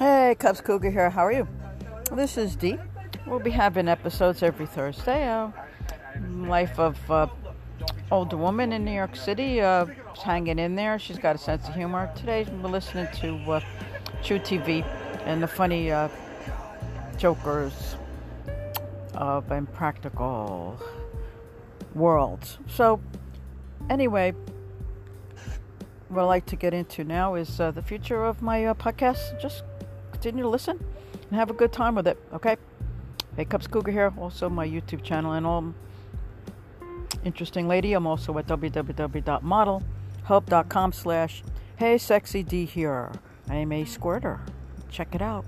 Hey, Cubs Cougar here. How are you? This is Dee. We'll be having episodes every Thursday. Uh, life of uh, older woman in New York City. Uh, hanging in there. She's got a sense of humor. Today we're listening to uh, truTV and the funny uh, jokers of impractical worlds. So, anyway, what I'd like to get into now is uh, the future of my uh, podcast. Just continue to listen and have a good time with it, okay? Hey, Cubs Cougar here, also my YouTube channel and all. Interesting lady, I'm also at www.modelhub.com slash hey sexy D here. I am a squirter. Check it out.